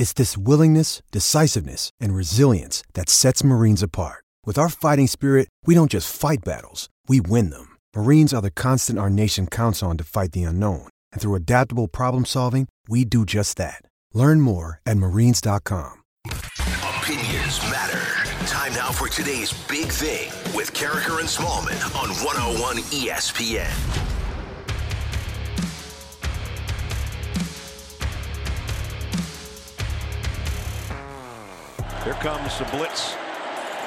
It's this willingness, decisiveness, and resilience that sets Marines apart. With our fighting spirit, we don't just fight battles, we win them. Marines are the constant our nation counts on to fight the unknown. And through adaptable problem solving, we do just that. Learn more at marines.com. Opinions matter. Time now for today's big thing with Karraker and Smallman on 101 ESPN. Here comes the blitz.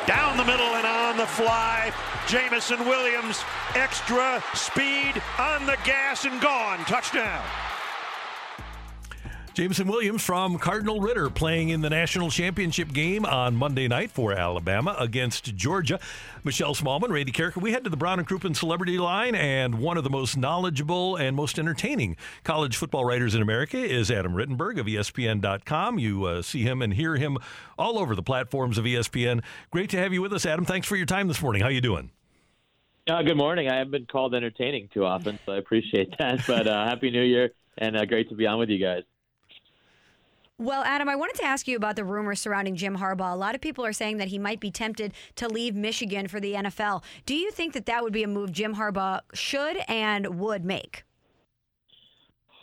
Down the middle and on the fly. Jameson Williams, extra speed on the gas and gone. Touchdown. Jameson Williams from Cardinal Ritter playing in the national championship game on Monday night for Alabama against Georgia. Michelle Smallman, Randy Karraker. We head to the Brown and Crouppen Celebrity Line, and one of the most knowledgeable and most entertaining college football writers in America is Adam Rittenberg of ESPN.com. You uh, see him and hear him all over the platforms of ESPN. Great to have you with us, Adam. Thanks for your time this morning. How you doing? Uh, good morning. I haven't been called entertaining too often, so I appreciate that. But uh, happy New Year, and uh, great to be on with you guys. Well, Adam, I wanted to ask you about the rumors surrounding Jim Harbaugh. A lot of people are saying that he might be tempted to leave Michigan for the NFL. Do you think that that would be a move Jim Harbaugh should and would make?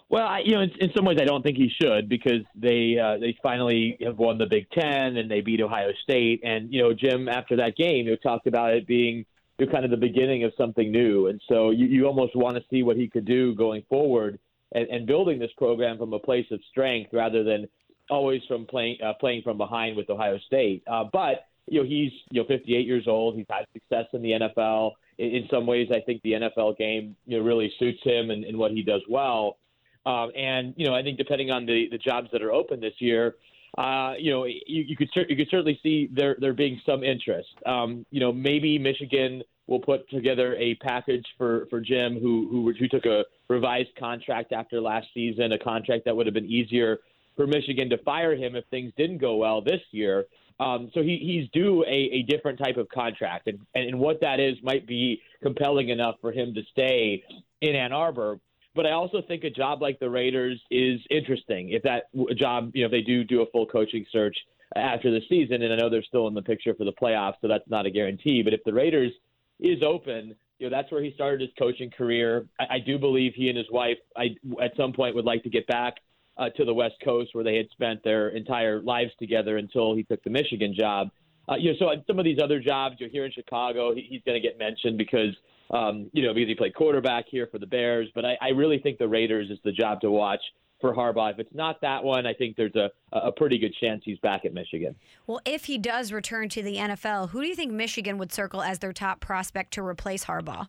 Well, I, you know, in, in some ways, I don't think he should because they uh, they finally have won the Big Ten and they beat Ohio State. And you know, Jim after that game, you talked about it being you know, kind of the beginning of something new. And so you, you almost want to see what he could do going forward and, and building this program from a place of strength rather than always from playing uh, playing from behind with Ohio State. Uh, but you know he's you know 58 years old. He's had success in the NFL. In, in some ways, I think the NFL game you know really suits him and, and what he does well. Um, and you know I think depending on the the jobs that are open this year. Uh, you know, you, you could you could certainly see there there being some interest. Um, you know, maybe Michigan will put together a package for for Jim, who who who took a revised contract after last season, a contract that would have been easier for Michigan to fire him if things didn't go well this year. Um, so he, he's due a, a different type of contract, and, and what that is might be compelling enough for him to stay in Ann Arbor. But I also think a job like the Raiders is interesting. If that job, you know, if they do do a full coaching search after the season, and I know they're still in the picture for the playoffs, so that's not a guarantee. But if the Raiders is open, you know, that's where he started his coaching career. I, I do believe he and his wife, I, at some point, would like to get back uh, to the West Coast where they had spent their entire lives together until he took the Michigan job. Uh, you know, so some of these other jobs, you're here in Chicago, he, he's going to get mentioned because, um, you know, because he played quarterback here for the Bears. But I, I really think the Raiders is the job to watch for Harbaugh. If it's not that one, I think there's a, a pretty good chance he's back at Michigan. Well, if he does return to the NFL, who do you think Michigan would circle as their top prospect to replace Harbaugh?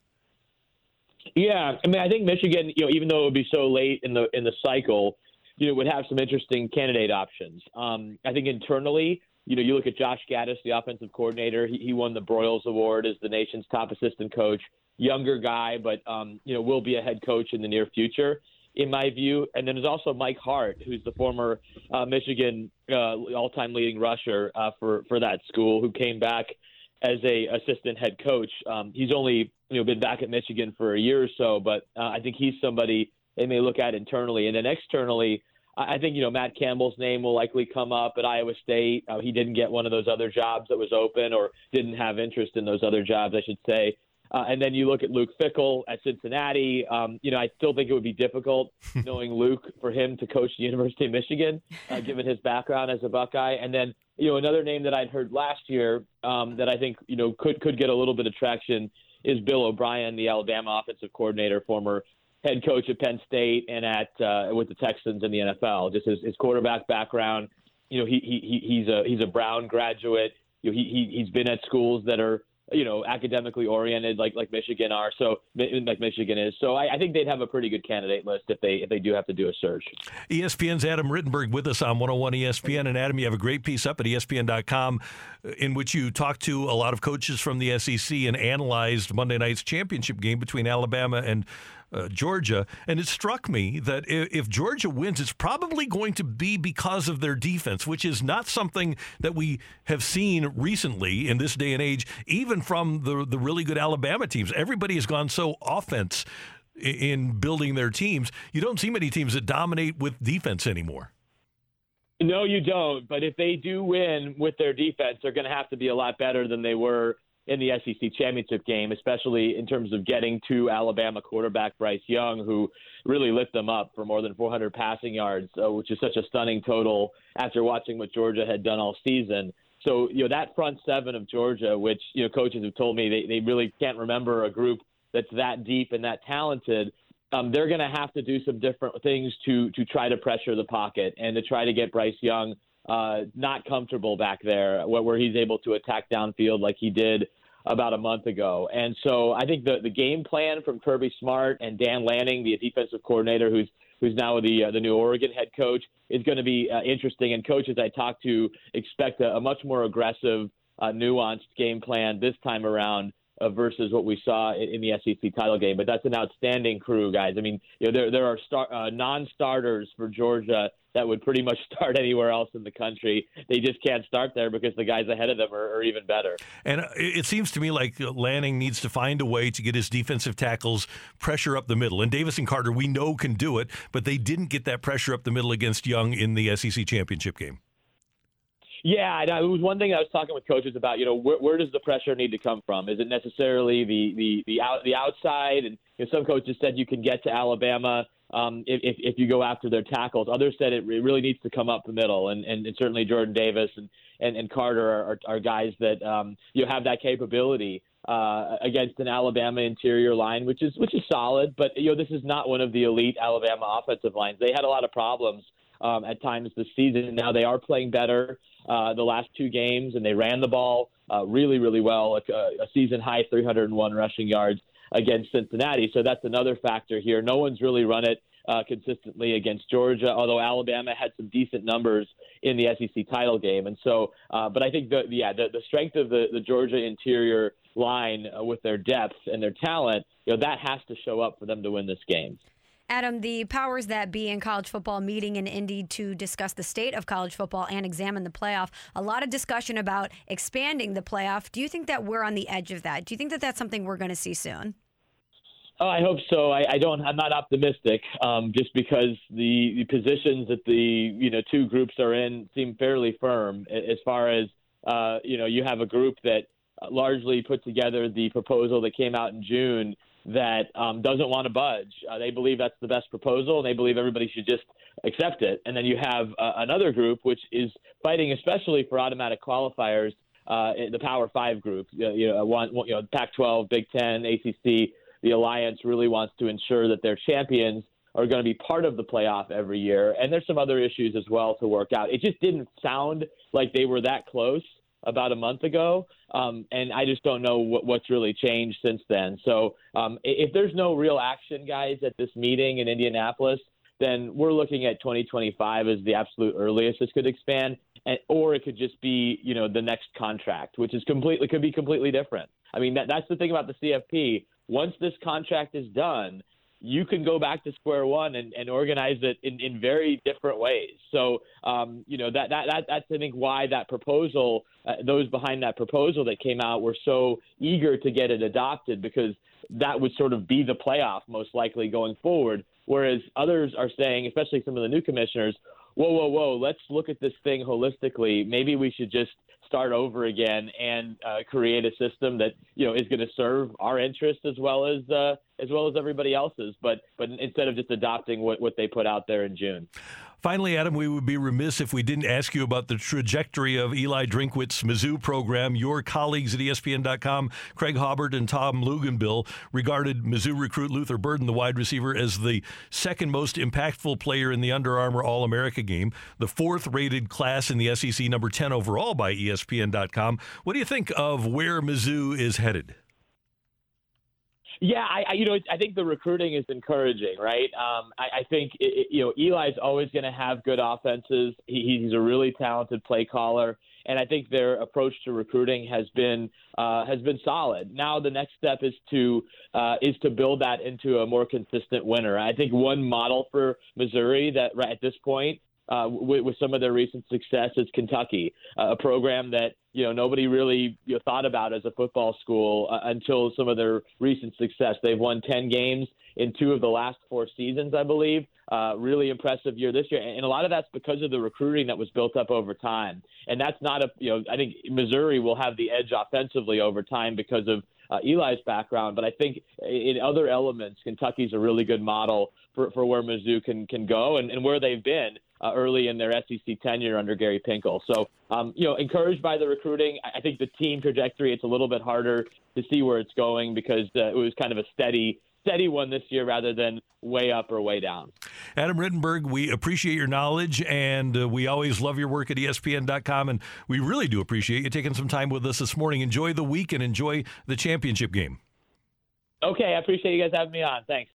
Yeah, I mean, I think Michigan, you know, even though it would be so late in the in the cycle, you know, would have some interesting candidate options. Um, I think internally, you know, you look at Josh Gattis, the offensive coordinator. He, he won the Broyles Award as the nation's top assistant coach. Younger guy, but um, you know, will be a head coach in the near future, in my view. And then there's also Mike Hart, who's the former uh, Michigan uh, all-time leading rusher uh, for for that school, who came back as a assistant head coach. Um, he's only you know been back at Michigan for a year or so, but uh, I think he's somebody they may look at internally, and then externally. I think you know Matt Campbell's name will likely come up at Iowa State. Uh, he didn't get one of those other jobs that was open, or didn't have interest in those other jobs, I should say. Uh, and then you look at Luke Fickell at Cincinnati. Um, you know, I still think it would be difficult knowing Luke for him to coach the University of Michigan, uh, given his background as a Buckeye. And then you know another name that I'd heard last year um, that I think you know could could get a little bit of traction is Bill O'Brien, the Alabama offensive coordinator, former head coach at Penn State and at uh, with the Texans in the NFL. Just his, his quarterback background. You know, he, he he's a he's a Brown graduate. You know, he, he he's been at schools that are you know, academically oriented like like Michigan are. So like Michigan is. So I, I, think they'd have a pretty good candidate list if they if they do have to do a search. ESPN's Adam Rittenberg with us on 101 ESPN. And Adam, you have a great piece up at ESPN.com in which you talked to a lot of coaches from the SEC and analyzed Monday night's championship game between Alabama and uh, Georgia. And it struck me that if, if, Georgia wins, it's probably going to be because of their defense, which is not something that we have seen recently in this day and age, even from the, the really good Alabama teams. Everybody has gone so offense in building their teams. You don't see many teams that dominate with defense anymore. No, you don't. But if they do win with their defense, they're going to have to be a lot better than they were in the SEC championship game, especially in terms of getting to Alabama quarterback Bryce Young, who really lit them up for more than 400 passing yards, uh, which is such a stunning total after watching what Georgia had done all season. So, you know, that front seven of Georgia, which, you know, coaches have told me they, they really can't remember a group that's that deep and that talented. Um, they're going to have to do some different things to to try to pressure the pocket and to try to get Bryce Young uh, not comfortable back there, where he's able to attack downfield like he did about a month ago. And so I think the the game plan from Kirby Smart and Dan Lanning, the defensive coordinator, who's who's now the uh, the new Oregon head coach, is going to be uh, interesting. And coaches I talked to expect a, a much more aggressive, uh, nuanced game plan this time around uh, versus what we saw in, in, the SEC title game. But that's an outstanding crew, guys. I mean, you know, there there are star, uh, non-starters for Georgia that would pretty much start anywhere else in the country. They just can't start there because the guys ahead of them are, are even better. And uh, it seems to me like Lanning needs to find a way to get his defensive tackles pressure up the middle. And Davis and Carter, we know can do it, but they didn't get that pressure up the middle against Young in the SEC championship game. Yeah, it was one thing I was talking with coaches about. You know, where, where does the pressure need to come from? Is it necessarily the the the out the outside? And you know, some coaches said you can get to Alabama um, if if you go after their tackles. Others said it really needs to come up the middle, and and, and certainly Jordan Davis and and, and Carter are, are guys that um, you have that capability. Uh, against an Alabama interior line, which is which is solid, but you know this is not one of the elite Alabama offensive lines. They had a lot of problems um, at times this season. Now they are playing better uh, the last two games, and they ran the ball uh, really, really well. A, a season high 301 rushing yards against Cincinnati. So that's another factor here. No one's really run it uh, consistently against Georgia, although Alabama had some decent numbers in the SEC title game. And so, uh, but I think the yeah the, the strength of the, the Georgia interior line uh, with their depth and their talent, you know, that has to show up for them to win this game. Adam, the powers that be in college football meeting in Indy to discuss the state of college football and examine the playoff. A lot of discussion about expanding the playoff. Do you think that we're on the edge of that? Do you think that that's something we're going to see soon? Oh, I hope so. I, I don't. I'm not optimistic, um, just because the, the positions that the you know two groups are in seem fairly firm. As far as uh, you know, you have a group that largely put together the proposal that came out in June that um, doesn't want to budge. Uh, they believe that's the best proposal, and they believe everybody should just accept it. And then you have uh, another group which is fighting, especially for automatic qualifiers. Uh, the Power Five group, you know, you know, Pac-12, Big Ten, ACC. The alliance really wants to ensure that their champions are going to be part of the playoff every year. And there's some other issues as well to work out. It just didn't sound like they were that close about a month ago, um, and I just don't know what, what's really changed since then. So um, if there's no real action, guys, at this meeting in Indianapolis, then we're looking at 2025 as the absolute earliest this could expand, and, or it could just be you know the next contract, which is completely could be completely different. I mean that, that's the thing about the CFP. Once this contract is done, you can go back to square one and, and organize it in, in very different ways. So, um, you know, that, that, that, that's, I think, why that proposal, uh, those behind that proposal that came out were so eager to get it adopted because that would sort of be the playoff most likely going forward. Whereas others are saying, especially some of the new commissioners, whoa, whoa, whoa, let's look at this thing holistically. Maybe we should just start over again and uh, create a system that you know is going to serve our interests as well as uh, as well as everybody else's. But but instead of just adopting what, what they put out there in June. Finally, Adam, we would be remiss if we didn't ask you about the trajectory of Eli Drinkwitz's Mizzou program. Your colleagues at ESPN.com, Craig Haubert and Tom Luginbill, regarded Mizzou recruit Luther Burden, the wide receiver, as the second most impactful player in the Under Armour All America game, the fourth rated class in the SEC, number 10 overall by ESPN.com. What do you think of where Mizzou is headed? Yeah, I, I you know I think the recruiting is encouraging, right? Um, I, I think it, it, you know Eli's always going to have good offenses. He, he's a really talented play caller, and I think their approach to recruiting has been uh, has been solid. Now the next step is to uh, is to build that into a more consistent winner. I think one model for Missouri that right at this point uh, with, with, some of their recent success is Kentucky, uh, a program that you know nobody really you know, thought about as a football school uh, until some of their recent success. They've won ten games in two of the last four seasons, I believe. Uh, really impressive year this year, and a lot of that's because of the recruiting that was built up over time. And that's not a you know I think Missouri will have the edge offensively over time because of uh, Eli's background, but I think in other elements, Kentucky's a really good model for, for where Mizzou can can go and, and where they've been uh, early in their SEC tenure under Gary Pinkel. So, um, you know, encouraged by the recruiting. I think the team trajectory, it's a little bit harder to see where it's going because uh, it was kind of a steady steady one this year rather than way up or way down. Adam Rittenberg, we appreciate your knowledge and uh, we always love your work at ESPN.com. And we really do appreciate you taking some time with us this morning. Enjoy the week and enjoy the championship game. Okay, I appreciate you guys having me on. Thanks.